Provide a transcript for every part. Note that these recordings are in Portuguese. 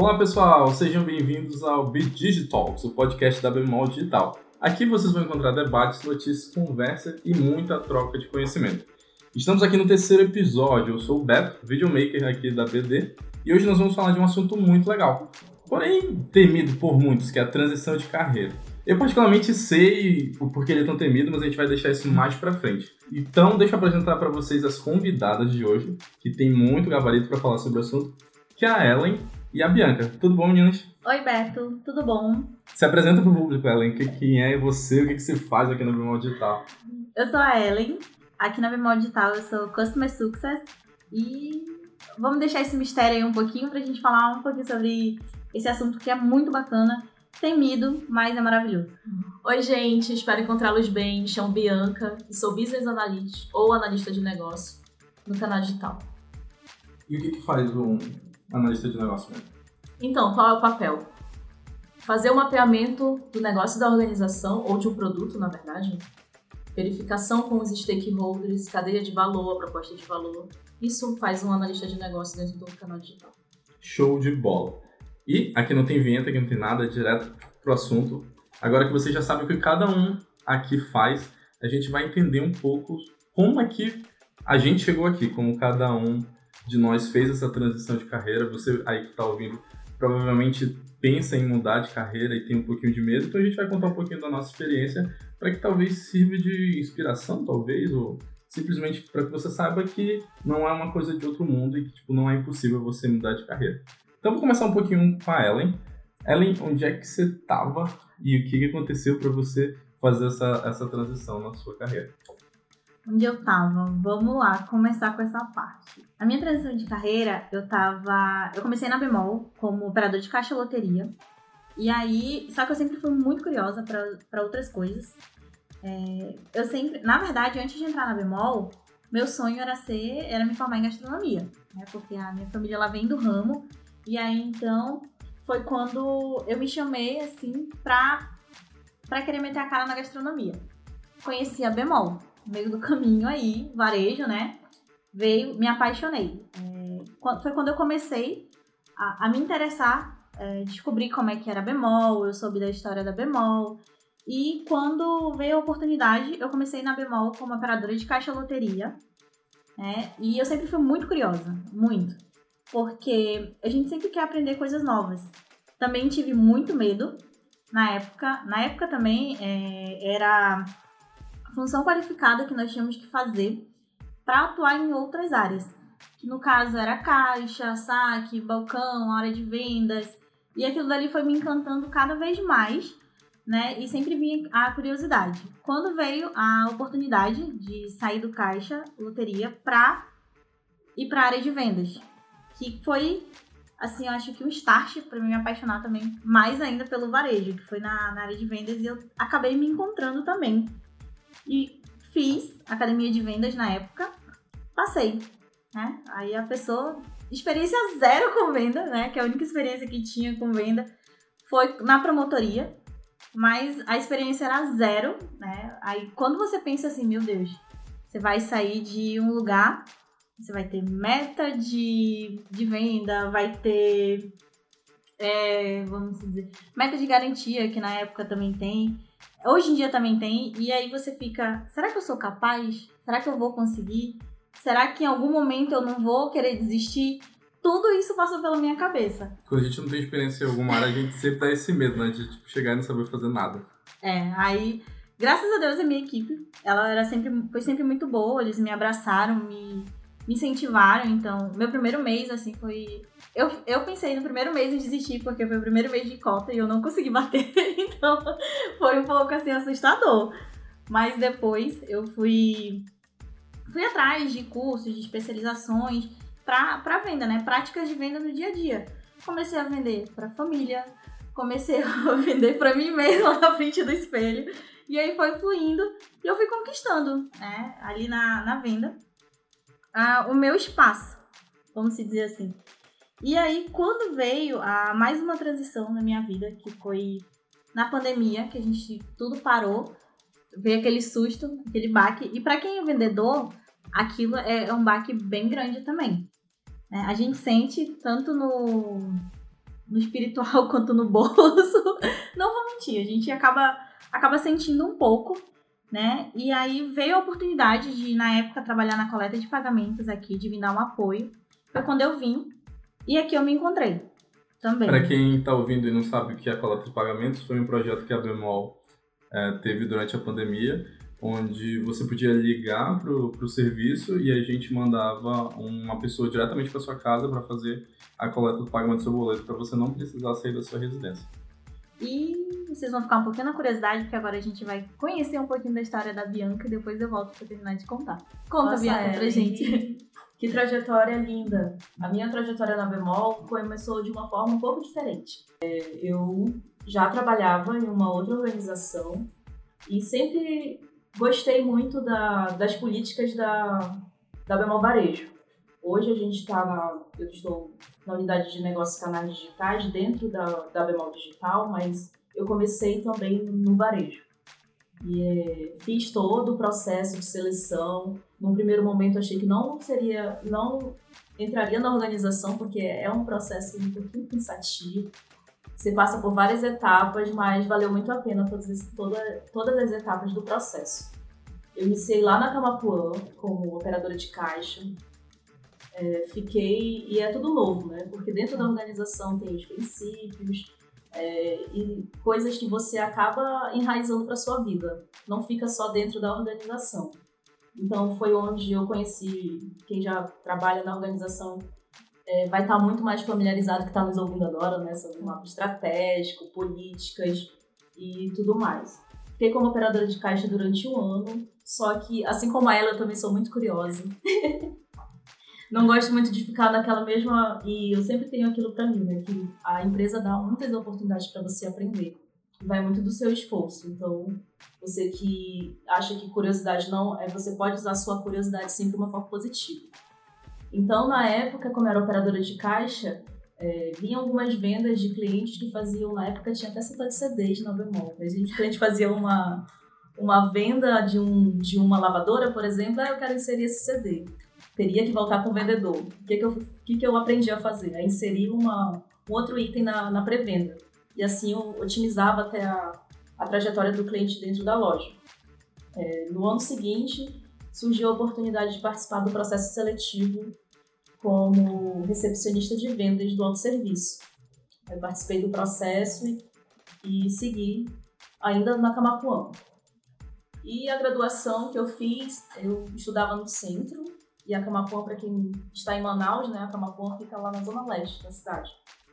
Olá pessoal, sejam bem-vindos ao Bit Digitalks, o podcast da Bemol Digital. Aqui vocês vão encontrar debates, notícias, conversa e muita troca de conhecimento. Estamos aqui no terceiro episódio, eu sou o Beto, videomaker aqui da BD, e hoje nós vamos falar de um assunto muito legal, porém temido por muitos, que é a transição de carreira. Eu particularmente sei o porquê ele é tão temido, mas a gente vai deixar isso mais pra frente. Então, deixa eu apresentar para vocês as convidadas de hoje, que tem muito gabarito para falar sobre o assunto, que é a Ellen e a Bianca. Tudo bom, meninas? Oi, Beto. Tudo bom? Se apresenta pro público, Ellen. Quem é você? O que você faz aqui no Bemol Digital? Eu sou a Ellen. Aqui na Bemol Digital eu sou Customer Success. E vamos deixar esse mistério aí um pouquinho pra gente falar um pouquinho sobre esse assunto que é muito bacana temido, mas é maravilhoso. Oi, gente, espero encontrá-los bem. Me chamo Bianca e sou Business Analyst ou analista de negócio no canal digital. E o que, que faz um analista de negócio mesmo? Então, qual é o papel? Fazer o mapeamento do negócio da organização ou de um produto, na verdade. Verificação com os stakeholders, cadeia de valor, proposta de valor. Isso faz um analista de negócio dentro do canal digital. Show de bola. E aqui não tem vinheta, aqui não tem nada, é direto pro assunto. Agora que você já sabe o que cada um aqui faz, a gente vai entender um pouco como é que a gente chegou aqui, como cada um de nós fez essa transição de carreira. Você aí que está ouvindo provavelmente pensa em mudar de carreira e tem um pouquinho de medo, então a gente vai contar um pouquinho da nossa experiência para que talvez sirva de inspiração, talvez, ou simplesmente para que você saiba que não é uma coisa de outro mundo e que tipo, não é impossível você mudar de carreira. Então vou começar um pouquinho com a Ellen. Ellen, onde é que você estava e o que, aconteceu para você fazer essa, essa transição na sua carreira? Onde eu estava? Vamos lá, começar com essa parte. A minha transição de carreira, eu tava. Eu comecei na Bemol como operador de caixa loteria. E aí, só que eu sempre fui muito curiosa para outras coisas. É, eu sempre, na verdade, antes de entrar na Bemol, meu sonho era ser, era me formar em gastronomia, né? Porque a minha família ela vem do ramo e aí então foi quando eu me chamei assim pra, pra querer meter a cara na gastronomia. Conheci a Bemol, meio do caminho aí, varejo, né? Veio, me apaixonei. É, foi quando eu comecei a, a me interessar, é, descobri como é que era Bemol, eu soube da história da Bemol. E quando veio a oportunidade, eu comecei na Bemol como operadora de caixa loteria. Né? E eu sempre fui muito curiosa, muito porque a gente sempre quer aprender coisas novas. Também tive muito medo na época. Na época também é, era função qualificada que nós tínhamos que fazer para atuar em outras áreas. Que no caso era caixa, saque, balcão, hora de vendas. E aquilo dali foi me encantando cada vez mais, né? E sempre vinha a curiosidade. Quando veio a oportunidade de sair do caixa, loteria, para ir para a área de vendas que foi, assim, eu acho que um start para me apaixonar também mais ainda pelo varejo, que foi na, na área de vendas e eu acabei me encontrando também. E fiz academia de vendas na época, passei, né? Aí a pessoa, experiência zero com venda, né? Que a única experiência que tinha com venda foi na promotoria, mas a experiência era zero, né? Aí quando você pensa assim, meu Deus, você vai sair de um lugar você vai ter meta de, de venda, vai ter, é, vamos dizer, meta de garantia, que na época também tem. Hoje em dia também tem. E aí você fica, será que eu sou capaz? Será que eu vou conseguir? Será que em algum momento eu não vou querer desistir? Tudo isso passou pela minha cabeça. Quando a gente não tem experiência em alguma área, a gente sempre dá esse medo, né? De tipo, chegar e não saber fazer nada. É, aí, graças a Deus, a minha equipe, ela era sempre, foi sempre muito boa. Eles me abraçaram, me me incentivaram. Então, meu primeiro mês, assim, foi. Eu, eu pensei no primeiro mês em desistir, porque foi o primeiro mês de cota e eu não consegui bater. então, foi um pouco, assim, assustador. Mas depois eu fui. Fui atrás de cursos, de especializações para venda, né? Práticas de venda no dia a dia. Comecei a vender para família, comecei a vender para mim mesma na frente do espelho. E aí foi fluindo e eu fui conquistando, né? Ali na, na venda a, o meu espaço, vamos dizer assim. E aí, quando veio a mais uma transição na minha vida, que foi na pandemia, que a gente tudo parou, veio aquele susto, aquele baque. E para quem é vendedor, aquilo é, é um baque bem grande também. Né? A gente sente tanto no, no espiritual quanto no bolso. Não vou mentir, a gente acaba, acaba sentindo um pouco, né? E aí veio a oportunidade de, na época, trabalhar na coleta de pagamentos aqui, de vir dar um apoio. Foi quando eu vim. E aqui eu me encontrei também. Para quem está ouvindo e não sabe o que é a coleta de pagamentos, foi um projeto que a Bemol é, teve durante a pandemia, onde você podia ligar para o serviço e a gente mandava uma pessoa diretamente para sua casa para fazer a coleta do pagamento do seu boleto, para você não precisar sair da sua residência. E vocês vão ficar um pouquinho na curiosidade, porque agora a gente vai conhecer um pouquinho da história da Bianca e depois eu volto para terminar de contar. Conta, Nossa, Bianca, pra gente. Que trajetória linda! A minha trajetória na Bemol começou de uma forma um pouco diferente. É, eu já trabalhava em uma outra organização e sempre gostei muito da, das políticas da, da Bemol Varejo. Hoje a gente está. Eu estou na unidade de negócios canais digitais dentro da, da Bemol Digital, mas eu comecei também no varejo. E é, fiz todo o processo de seleção. No primeiro momento achei que não seria, não entraria na organização porque é um processo um pouquinho cansativo. Você passa por várias etapas, mas valeu muito a pena todas, toda, todas as etapas do processo. Eu iniciei lá na Camapuã como operadora de caixa. É, fiquei, e é tudo novo, né? Porque dentro da organização tem os princípios, é, e coisas que você acaba enraizando para sua vida. Não fica só dentro da organização. Então foi onde eu conheci quem já trabalha na organização é, vai estar tá muito mais familiarizado que está nos ouvindo agora, né, sobre mapa estratégico, políticas e tudo mais. Fiquei como operadora de caixa durante um ano, só que, assim como ela, eu também sou muito curiosa. não gosto muito de ficar naquela mesma. E eu sempre tenho aquilo para mim, né? Que a empresa dá muitas oportunidades para você aprender. Vai muito do seu esforço. Então, você que acha que curiosidade não. é Você pode usar sua curiosidade sempre de uma forma positiva. Então, na época, como era operadora de caixa, é, vinham algumas vendas de clientes que faziam, na época tinha até setor de CDs na Bemol. A gente, cliente fazia uma, uma venda de, um, de uma lavadora, por exemplo, ah, eu quero inserir esse CD teria que voltar com o vendedor. O que, que, eu, que, que eu aprendi a fazer? A inserir uma, um outro item na, na pré-venda. E assim eu otimizava até a, a trajetória do cliente dentro da loja. É, no ano seguinte, surgiu a oportunidade de participar do processo seletivo como recepcionista de vendas do autosserviço. Eu participei do processo e, e segui ainda na Camapuã. E a graduação que eu fiz, eu estudava no centro, e a Camapuã, para quem está em Manaus, né, a Camapuã fica lá na zona leste da cidade.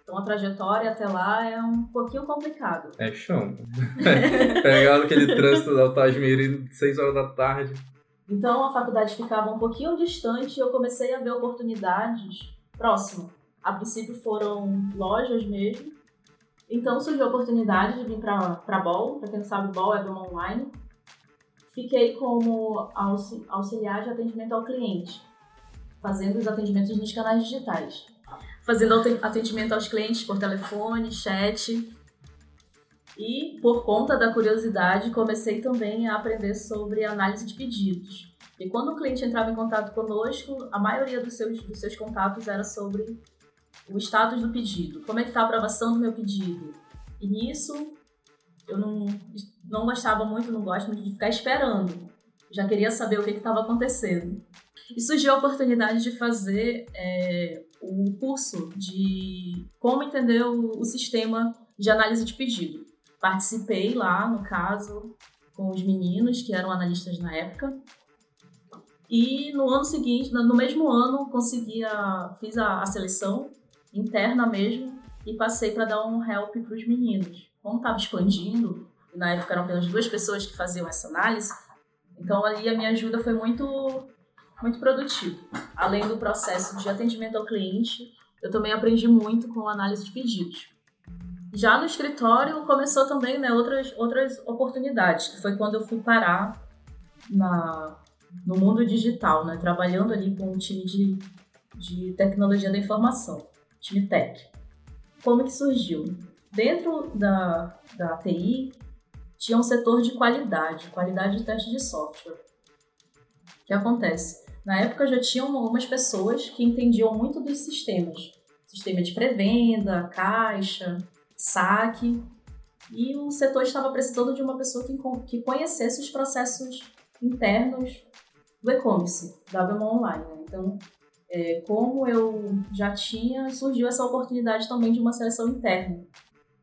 Então a trajetória até lá é um pouquinho complicado. É chão. Pegar aquele trânsito da Altasmirim 6 horas da tarde. Então a faculdade ficava um pouquinho distante e eu comecei a ver oportunidades próximo. A princípio foram lojas mesmo. Então surgiu a oportunidade de vir para Bol. Para quem não sabe, Bol é uma online. Fiquei como auxiliar de atendimento ao cliente fazendo os atendimentos nos canais digitais. Fazendo atendimento aos clientes por telefone, chat. E, por conta da curiosidade, comecei também a aprender sobre análise de pedidos. E quando o cliente entrava em contato conosco, a maioria dos seus, dos seus contatos era sobre o status do pedido. Como é que está a aprovação do meu pedido? E nisso, eu não, não gostava muito, não gosto muito de ficar esperando. Já queria saber o que estava acontecendo. E surgiu a oportunidade de fazer é, um curso de como entender o, o sistema de análise de pedido. Participei lá, no caso, com os meninos que eram analistas na época. E no ano seguinte, no mesmo ano, consegui a, fiz a, a seleção interna mesmo e passei para dar um help para os meninos. Como estava expandindo, na época eram apenas duas pessoas que faziam essa análise, então ali a minha ajuda foi muito muito produtivo. Além do processo de atendimento ao cliente, eu também aprendi muito com análise de pedidos. Já no escritório começou também né, outras, outras oportunidades, que foi quando eu fui parar na, no mundo digital, né, trabalhando ali com um time de, de tecnologia da informação, time tech. Como que surgiu? Dentro da, da TI, tinha um setor de qualidade, qualidade de teste de software. O que acontece? Na época já tinham algumas pessoas que entendiam muito dos sistemas. sistema de pré-venda, caixa, saque. E o setor estava precisando de uma pessoa que, que conhecesse os processos internos do e-commerce, da Bemol Online. Né? Então, é, como eu já tinha, surgiu essa oportunidade também de uma seleção interna,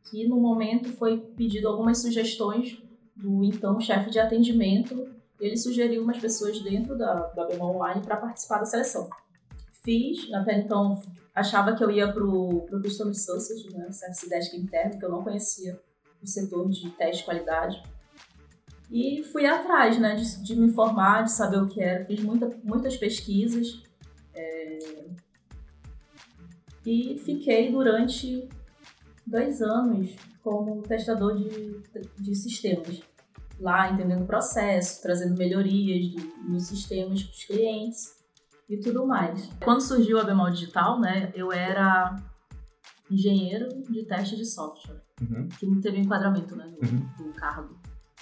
que no momento foi pedido algumas sugestões do então chefe de atendimento. Ele sugeriu umas pessoas dentro da, da Bemol Online para participar da seleção. Fiz, até então achava que eu ia para o Customer Success, né, Service Desk interno, que eu não conhecia o setor de teste de qualidade. E fui atrás né, de, de me informar, de saber o que era. Fiz muita, muitas pesquisas. É... E fiquei durante dois anos como testador de, de sistemas. Lá, entendendo o processo, trazendo melhorias do, nos sistemas para os clientes e tudo mais. Quando surgiu a Bemol Digital, né, eu era engenheiro de teste de software, uhum. que não teve enquadramento né, no, uhum. do cargo.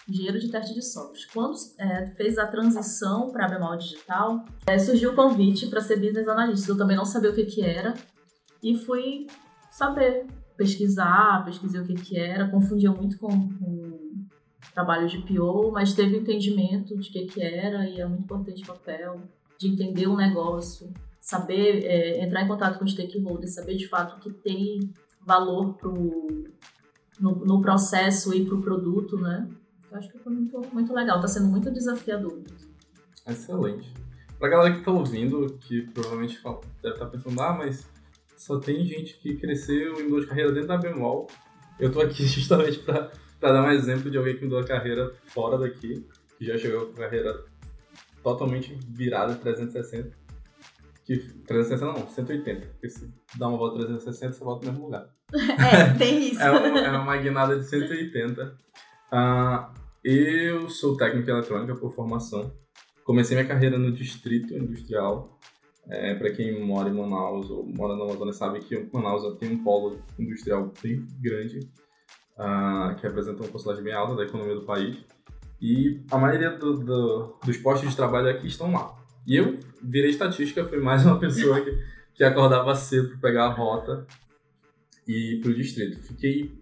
Engenheiro de teste de software. Quando é, fez a transição para a Bemol Digital, é, surgiu o convite para ser business analyst. Eu também não sabia o que, que era e fui saber, pesquisar, pesquisei o que, que era, confundia muito com, com trabalho de PO, mas teve entendimento de o que, que era e é muito importante o papel de entender o negócio, saber é, entrar em contato com os stakeholders, saber de fato o que tem valor pro, no, no processo e para o produto, né? Eu acho que foi muito, muito legal, está sendo muito desafiador. Excelente. Pra galera que tá ouvindo, que provavelmente deve estar tá pensando, ah, mas só tem gente que cresceu e mudou de carreira dentro da Bemol. Eu tô aqui justamente para dar um exemplo de alguém que mudou a carreira fora daqui, que já chegou com a carreira totalmente virada 360. Que 360 não, 180. Porque se dá uma volta 360, você volta no mesmo lugar. É, tem isso. é, uma, é uma guinada de 180. Uh, ah, eu sou técnico em eletrônica por formação. Comecei minha carreira no distrito industrial. É, para quem mora em Manaus ou mora na Amazônia sabe que Manaus tem um polo industrial bem grande, uh, que representa uma porcentagem bem alta da economia do país. E a maioria do, do, dos postos de trabalho aqui estão lá. E eu virei estatística, fui mais uma pessoa que, que acordava cedo para pegar a rota e ir para o distrito. Fiquei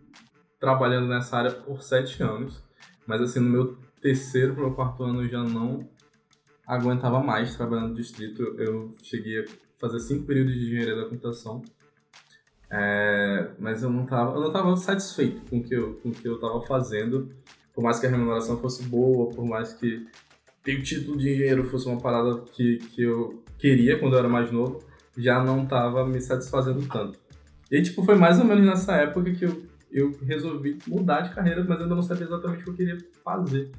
trabalhando nessa área por sete anos, mas assim, no meu terceiro para o quarto ano eu já não aguentava mais trabalhando no distrito. Eu cheguei a fazer cinco períodos de engenharia da computação, é, mas eu não estava eu não tava satisfeito com o que eu, com o que eu estava fazendo por mais que a remuneração fosse boa, por mais que ter o título de engenheiro fosse uma parada que, que eu queria quando eu era mais novo, já não estava me satisfazendo tanto. E, tipo, foi mais ou menos nessa época que eu, eu resolvi mudar de carreira, mas ainda não sabia exatamente o que eu queria fazer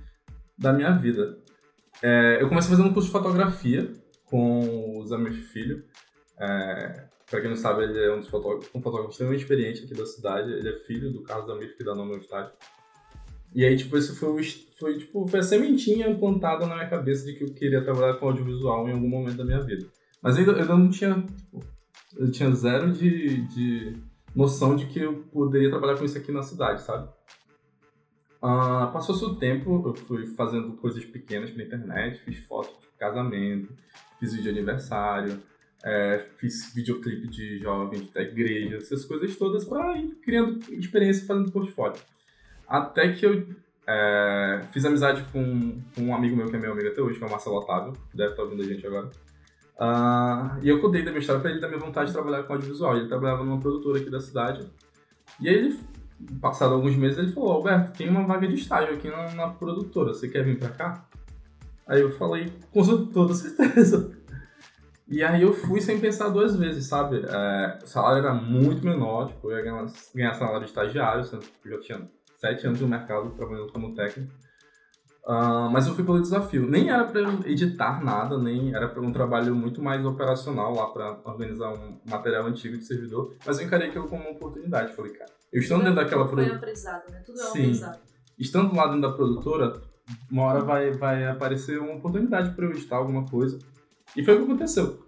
da minha vida. É, eu comecei fazendo um curso de fotografia com o meu filho. É, pra quem não sabe, ele é um, dos fotógrafos, um fotógrafo extremamente experiente aqui da cidade. Ele é filho do Carlos Amir, que dá nome ao estádio. E aí, tipo, isso foi, foi, tipo, foi a sementinha plantada na minha cabeça de que eu queria trabalhar com audiovisual em algum momento da minha vida. Mas ainda eu não tinha, tipo, eu tinha zero de, de noção de que eu poderia trabalhar com isso aqui na cidade, sabe? Uh, Passou-se o tempo, eu fui fazendo coisas pequenas pela internet, fiz fotos de casamento, fiz vídeo de aniversário, é, fiz videoclipe de jovens da igreja, essas coisas todas para ir criando experiência fazendo portfólio. Até que eu é, fiz amizade com, com, um amigo meu que é meu amigo até hoje, que é o Marcelo Otávio, que deve estar ouvindo a gente agora. Uh, e eu contei da minha história para ele da minha vontade de trabalhar com audiovisual. Ele trabalhava numa produtora aqui da cidade. E aí ele, passado alguns meses, ele falou, Alberto, tem uma vaga de estágio aqui na, na produtora, você quer vir para cá? Aí eu falei, com toda certeza. E aí eu fui sem pensar duas vezes, sabe? É, o salário era muito menor, tipo, eu ia ganhar, ganhar salário de estagiário, sendo que eu já tinha sete anos no mercado trabalhando como técnico. Uh, mas eu fui pelo desafio. Nem era para editar nada, nem era para um trabalho muito mais operacional lá para organizar um material antigo de servidor. Mas eu encarei aquilo como uma oportunidade. Falei, cara, eu estando dentro daquela produtora. Aprendizado, né? Tudo é um Sim. aprendizado. Estando lá dentro da produtora, uma hora vai, vai aparecer uma oportunidade para eu editar alguma coisa. E foi o que aconteceu.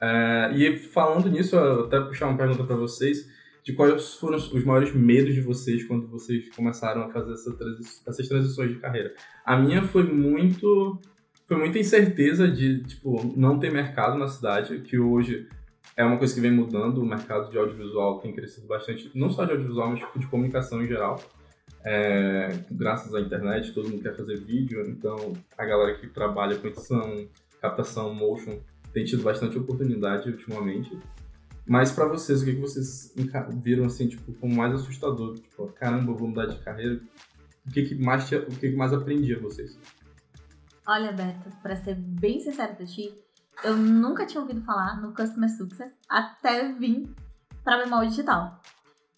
É, e falando nisso, eu até puxar uma pergunta para vocês de quais foram os maiores medos de vocês quando vocês começaram a fazer essa transi essas transições de carreira. A minha foi muito foi muita incerteza de tipo não ter mercado na cidade, que hoje é uma coisa que vem mudando, o mercado de audiovisual tem crescido bastante, não só de audiovisual, mas de comunicação em geral. É, graças à internet, todo mundo quer fazer vídeo, então a galera que trabalha com edição, captação, motion, tem tido bastante oportunidade ultimamente. Mas para vocês, o que, que vocês viram assim, tipo, como mais assustador? Tipo, caramba, vou mudar de carreira. O que, que mais o que, que mais aprendia vocês? Olha, Beto, para ser bem sincero pra ti, eu nunca tinha ouvido falar no Customer Success até vir para Bemol Digital.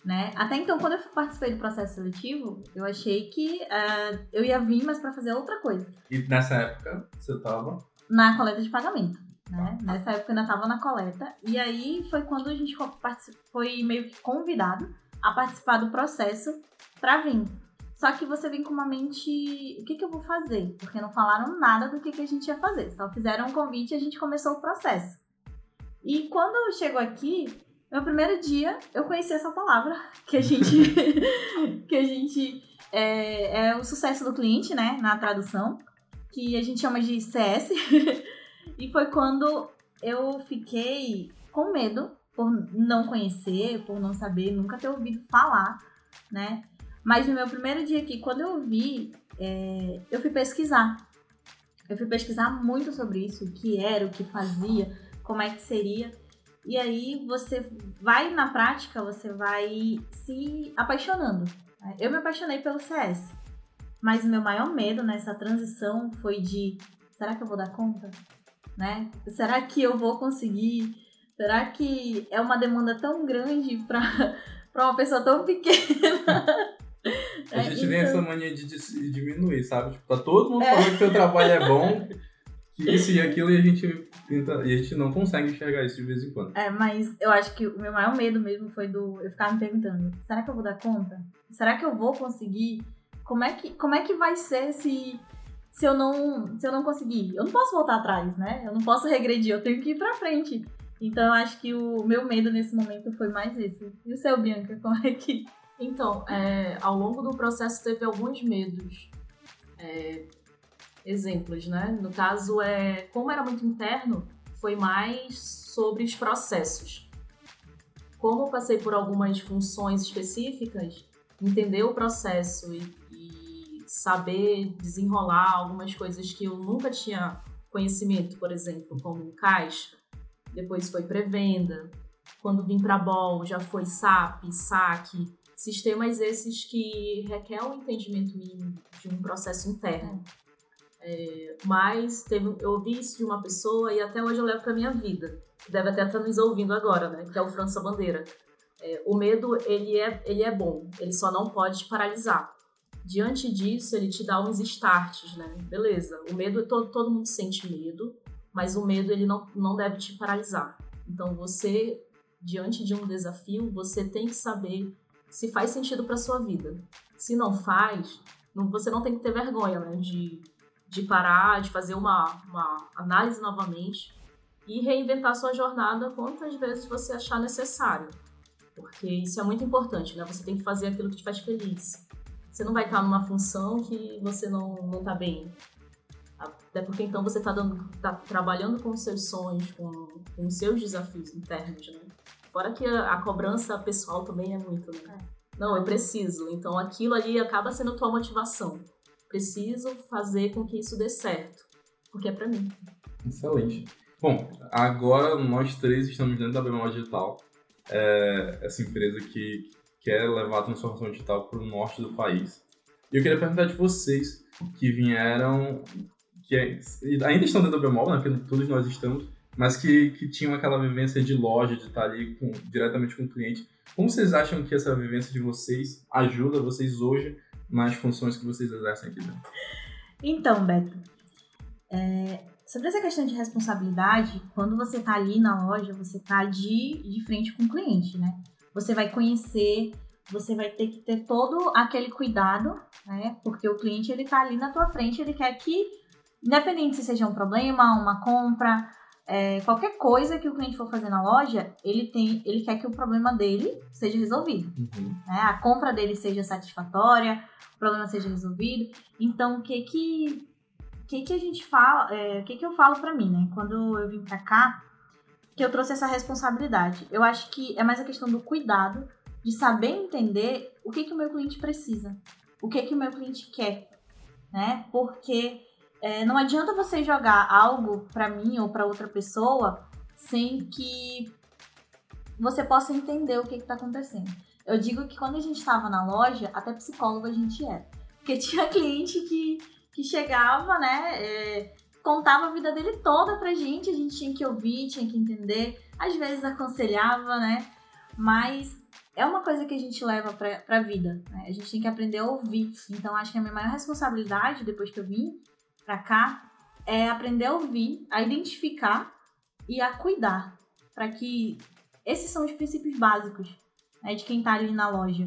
Né? Até então, quando eu participei do processo seletivo, eu achei que uh, eu ia vir, mas para fazer outra coisa. E nessa época, você estava? Na coleta de pagamento. Né? Nessa época eu ainda estava na coleta. E aí foi quando a gente foi meio que convidado a participar do processo para vir. Só que você vem com uma mente, o que, que eu vou fazer? Porque não falaram nada do que, que a gente ia fazer. Só fizeram um convite e a gente começou o processo. E quando chegou aqui, meu primeiro dia, eu conheci essa palavra que a gente, que a gente é, é o sucesso do cliente, né, na tradução, que a gente chama de CS. e foi quando eu fiquei com medo por não conhecer, por não saber, nunca ter ouvido falar, né? Mas no meu primeiro dia aqui, quando eu vi, é, eu fui pesquisar. Eu fui pesquisar muito sobre isso, o que era, o que fazia, como é que seria. E aí você vai na prática, você vai se apaixonando. Né? Eu me apaixonei pelo CS. Mas o meu maior medo nessa transição foi de será que eu vou dar conta? Né? Será que eu vou conseguir? Será que é uma demanda tão grande para uma pessoa tão pequena? A gente é, tem essa então mania de, de, diminuir, sabe? Tipo, tá todo mundo é. falando que teu trabalho é bom, que isso e aquilo, e a gente tenta, e a gente não consegue enxergar isso de vez em quando. É, mas eu acho que o meu maior medo mesmo foi do eu ficar me perguntando, será que eu vou dar conta? Será que eu vou conseguir? Como é que, como é que vai ser se se eu não se eu não conseguir? Eu não posso voltar atrás, né? Eu não posso regredir, eu tenho que ir para frente. Então eu acho que o meu medo nesse momento foi mais esse. E o seu, Bianca, como é que então, é, ao longo do processo teve alguns medos. É, exemplos, né? No caso, é, como era muito interno, foi mais sobre os processos. Como passei por algumas funções específicas, entender o processo e, e saber desenrolar algumas coisas que eu nunca tinha conhecimento, por exemplo, como caixa, depois foi pré-venda, quando vim para BOL já foi SAP, SAC, Sistemas esses que requer um entendimento mínimo de um processo interno. É, mas teve, eu ouvi isso de uma pessoa e até hoje eu levo para minha vida. Deve até estar nos ouvindo agora, né? Que é o França Bandeira. É, o medo, ele é, ele é bom, ele só não pode te paralisar. Diante disso, ele te dá uns starts, né? Beleza, o medo, todo, todo mundo sente medo, mas o medo, ele não, não deve te paralisar. Então, você, diante de um desafio, você tem que saber se faz sentido para sua vida. Se não faz, não, você não tem que ter vergonha, né? De, de parar, de fazer uma, uma análise novamente e reinventar sua jornada quantas vezes você achar necessário. Porque isso é muito importante, né? Você tem que fazer aquilo que te faz feliz. Você não vai estar numa função que você não, não tá bem. Até porque então você está tá trabalhando com os seus sonhos, com, com os seus desafios internos, né? Fora que a, a cobrança pessoal também é muito, né? É. Não, eu preciso. Então aquilo ali acaba sendo tua motivação. Preciso fazer com que isso dê certo. Porque é para mim. Excelente. Bom, agora nós três estamos dentro da Bemol Digital. É essa empresa que quer levar a transformação digital para o norte do país. E eu queria perguntar de vocês que vieram, que é, ainda estão dentro da Bemol, né? Porque todos nós estamos, mas que, que tinham aquela vivência de loja, de estar ali com, diretamente com o cliente. Como vocês acham que essa vivência de vocês ajuda vocês hoje nas funções que vocês exercem aqui dentro? Então, Beto, é, sobre essa questão de responsabilidade, quando você está ali na loja, você está de, de frente com o cliente, né? Você vai conhecer, você vai ter que ter todo aquele cuidado, né? Porque o cliente, ele tá ali na tua frente, ele quer que, independente se seja um problema, uma compra, é, qualquer coisa que o cliente for fazer na loja, ele tem, ele quer que o problema dele seja resolvido. Uhum. Né? A compra dele seja satisfatória, o problema seja resolvido. Então, o que que, que, que a gente fala, é, o que que eu falo para mim, né? Quando eu vim para cá, que eu trouxe essa responsabilidade. Eu acho que é mais a questão do cuidado, de saber entender o que, que o meu cliente precisa, o que, que o meu cliente quer, né? Porque é, não adianta você jogar algo para mim ou para outra pessoa sem que você possa entender o que está acontecendo. Eu digo que quando a gente estava na loja, até psicólogo a gente era. Porque tinha cliente que, que chegava, né? É, contava a vida dele toda pra gente, a gente tinha que ouvir, tinha que entender, às vezes aconselhava, né? Mas é uma coisa que a gente leva pra, pra vida, né? A gente tem que aprender a ouvir. Então, acho que a minha maior responsabilidade, depois que eu vim pra cá, é aprender a ouvir, a identificar e a cuidar. para que esses são os princípios básicos né, de quem tá ali na loja.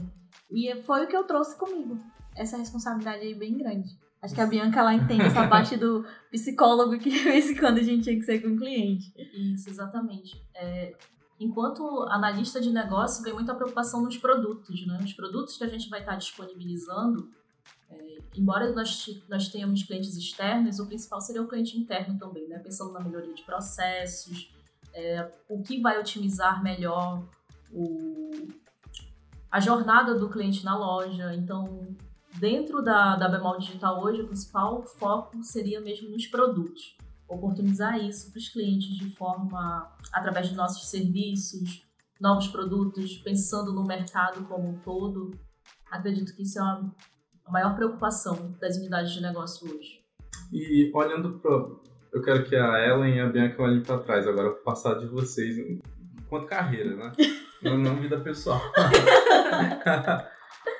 E foi o que eu trouxe comigo. Essa responsabilidade aí bem grande. Acho que a Bianca ela entende essa parte do psicólogo que de vez em quando a gente tinha que ser com o cliente. Isso, exatamente. É, enquanto analista de negócio, vem muita preocupação nos produtos, né? Os produtos que a gente vai estar disponibilizando, é, embora nós, nós tenhamos clientes externos, o principal seria o cliente interno também, né? Pensando na melhoria de processos, é, o que vai otimizar melhor o, a jornada do cliente na loja. Então, dentro da, da Bemol Digital hoje, o principal foco seria mesmo nos produtos. Oportunizar isso para os clientes de forma, através dos nossos serviços, novos produtos, pensando no mercado como um todo. Acredito que isso é uma, a maior preocupação das unidades de negócio hoje. E olhando para. Eu quero que a Ellen e a Bianca olhem para trás agora, para o passado de vocês, enquanto carreira, né? não, não vida pessoal.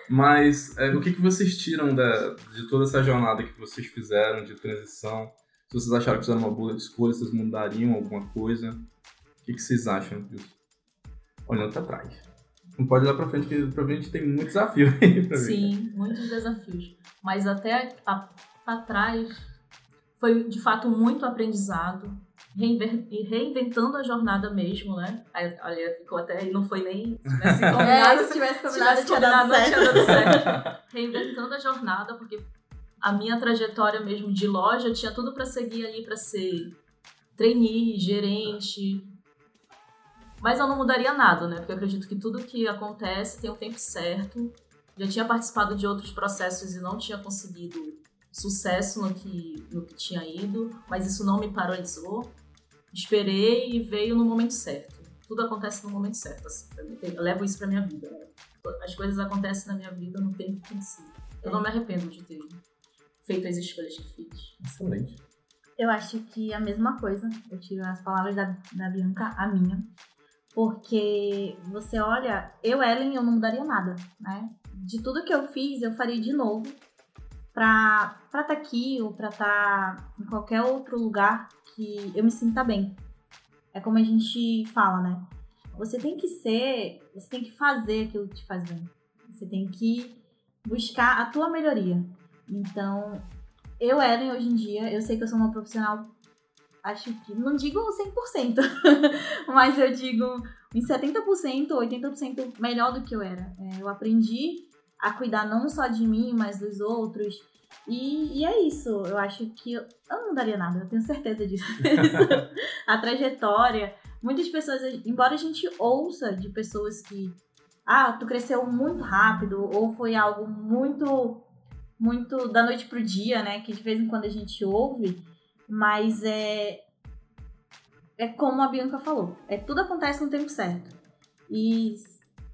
Mas é, o que, que vocês tiram da, de toda essa jornada que vocês fizeram de transição? Se vocês acharam que fizeram uma boa escolha, vocês mudariam alguma coisa? O que, que vocês acham disso? Olhando para trás. Não pode olhar para frente, porque provavelmente tem muito desafio aí pra Sim, muitos desafios. Mas até para trás foi de fato muito aprendizado reinventando a jornada mesmo, né? Aí, olha, ficou até. Não foi nem. Combinado, é, se tivesse combinado, tinha dado certo. Tinha dado certo. reinventando a jornada, porque a minha trajetória mesmo de loja tinha tudo para seguir ali para ser trainee, gerente. Mas eu não mudaria nada, né? Porque eu acredito que tudo que acontece tem um tempo certo. Já tinha participado de outros processos e não tinha conseguido sucesso no que, no que tinha ido, mas isso não me paralisou esperei e veio no momento certo. Tudo acontece no momento certo. Assim, eu levo isso pra minha vida. Né? As coisas acontecem na minha vida no tempo que si. Eu não me arrependo de ter feito as escolhas que fiz. Excelente. Eu acho que a mesma coisa. Eu tiro as palavras da, da Bianca, a minha. Porque você olha, eu, Ellen, eu não mudaria nada, né? De tudo que eu fiz, eu faria de novo pra estar tá aqui ou pra estar tá em qualquer outro lugar que eu me sinta bem. É como a gente fala, né? Você tem que ser, você tem que fazer aquilo que te faz bem. Você tem que buscar a tua melhoria. Então, eu, Ellen, hoje em dia, eu sei que eu sou uma profissional, acho que, não digo 100%, mas eu digo em 70%, 80% melhor do que eu era. É, eu aprendi a cuidar não só de mim, mas dos outros, e, e, é isso, eu acho que eu, eu não daria nada, eu tenho certeza disso. a trajetória, muitas pessoas, embora a gente ouça de pessoas que, ah, tu cresceu muito rápido, ou foi algo muito, muito da noite pro dia, né, que de vez em quando a gente ouve, mas é, é como a Bianca falou, é tudo acontece no tempo certo. E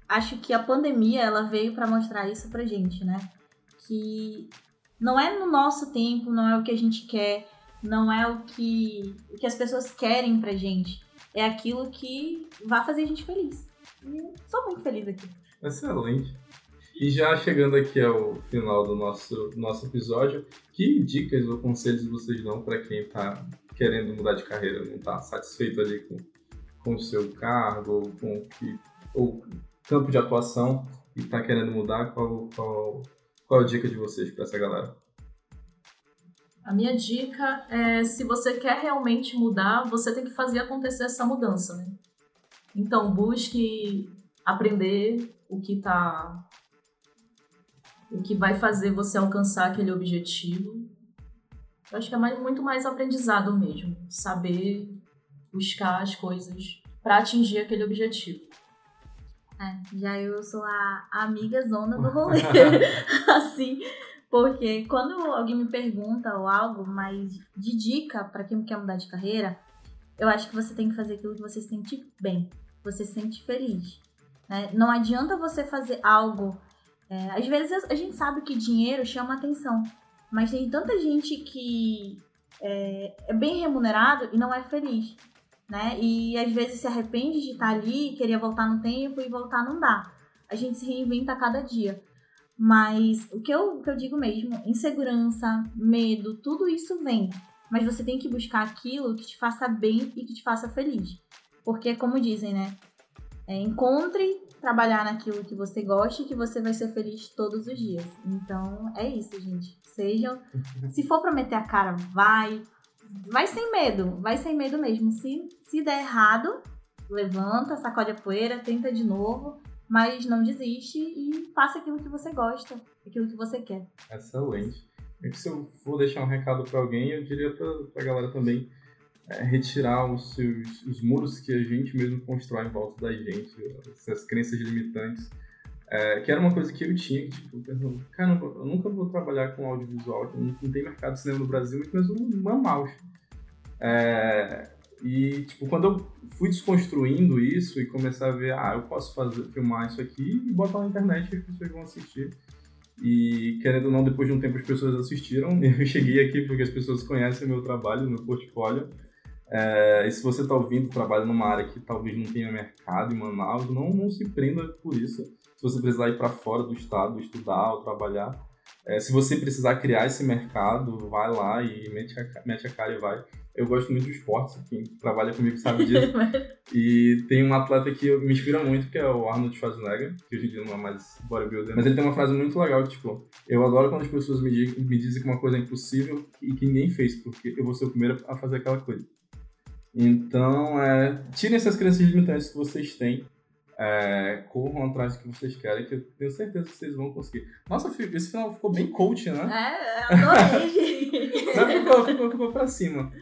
acho que a pandemia, ela veio para mostrar isso pra gente, né, que não é no nosso tempo, não é o que a gente quer, não é o que, o que as pessoas querem pra gente. É aquilo que vai fazer a gente feliz. E eu sou muito feliz aqui. Excelente. E já chegando aqui ao final do nosso, nosso episódio, que dicas ou conselhos vocês dão para quem está querendo mudar de carreira, não está satisfeito ali com, com o seu cargo, ou com ou campo de atuação e está querendo mudar? Qual, qual qual a dica de vocês para essa galera? A minha dica é, se você quer realmente mudar, você tem que fazer acontecer essa mudança, né? Então, busque aprender o que tá o que vai fazer você alcançar aquele objetivo. Eu acho que é mais, muito mais aprendizado mesmo, saber buscar as coisas para atingir aquele objetivo. É, já eu sou a amiga zona do rolê. assim, porque quando alguém me pergunta ou algo mais de dica para quem quer mudar de carreira, eu acho que você tem que fazer aquilo que você sente bem, você se sente feliz. Né? Não adianta você fazer algo. É, às vezes a gente sabe que dinheiro chama atenção, mas tem tanta gente que é, é bem remunerado e não é feliz. Né? E às vezes se arrepende de estar ali, queria voltar no tempo e voltar não dá. A gente se reinventa a cada dia. Mas o que eu, o que eu digo mesmo, insegurança, medo, tudo isso vem. Mas você tem que buscar aquilo que te faça bem e que te faça feliz. Porque, como dizem, né? É, encontre trabalhar naquilo que você gosta e que você vai ser feliz todos os dias. Então, é isso, gente. Sejam. Se for pra meter a cara, vai. Vai sem medo. Vai sem medo mesmo. Se, se der errado, levanta, sacode a poeira, tenta de novo mas não desiste e faça aquilo que você gosta, aquilo que você quer. Excelente. Se eu for deixar um recado para alguém, eu diria para a galera também é, retirar os seus os muros que a gente mesmo constrói em volta da gente, essas crenças limitantes. É, que era uma coisa que eu tinha, tipo, pensando, eu nunca vou trabalhar com audiovisual, não, tem mercado de cinema no Brasil, mas um mamau. É, e, tipo, quando eu fui desconstruindo isso e começar a ver, ah, eu posso fazer, filmar isso aqui e botar na internet e as pessoas vão assistir. E, querendo ou não, depois de um tempo as pessoas assistiram. Eu cheguei aqui porque as pessoas conhecem o meu trabalho, o meu portfólio. É, e se você está ouvindo, trabalha numa área que talvez não tenha mercado em Manaus, não, não se prenda por isso. Se você precisar ir para fora do estado, estudar ou trabalhar, é, se você precisar criar esse mercado, vai lá e mete a, mete a cara e vai. Eu gosto muito de esportes, quem trabalha comigo sabe disso. e tem um atleta que me inspira muito, que é o Arnold Schwarzenegger, que hoje em dia não é mais bodybuilder. Mas ele tem uma frase muito legal, que, tipo, eu adoro quando as pessoas me, me dizem que uma coisa é impossível e que ninguém fez, porque eu vou ser o primeiro a fazer aquela coisa. Então, é, tirem essas crenças limitantes que vocês têm é, corram atrás do que vocês querem, que eu tenho certeza que vocês vão conseguir. Nossa, esse final ficou bem coach, né? É, adorei. ficou, ficou, ficou pra cima.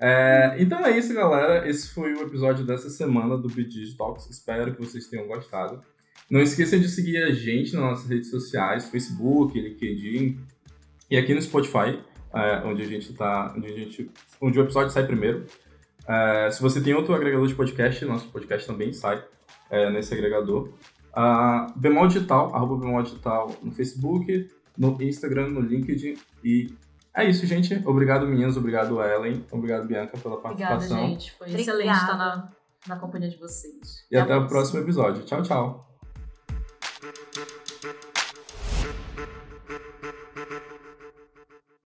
É, então é isso, galera. Esse foi o episódio dessa semana do BG Talks. Espero que vocês tenham gostado. Não esqueçam de seguir a gente nas nossas redes sociais, Facebook, LinkedIn e aqui no Spotify, é, onde a gente tá, onde a gente, onde o episódio sai primeiro. É, se você tem outro agregador de podcast, nosso podcast também sai é, nesse agregador. Uh, Bemol Digital, arroba Bemol Digital no Facebook, no Instagram, no LinkedIn. E é isso, gente. Obrigado, meninas. Obrigado, Ellen. Obrigado, Bianca, pela participação. Obrigada, gente. Foi Obrigada. excelente estar na, na companhia de vocês. E até, até o próximo episódio. Tchau, tchau.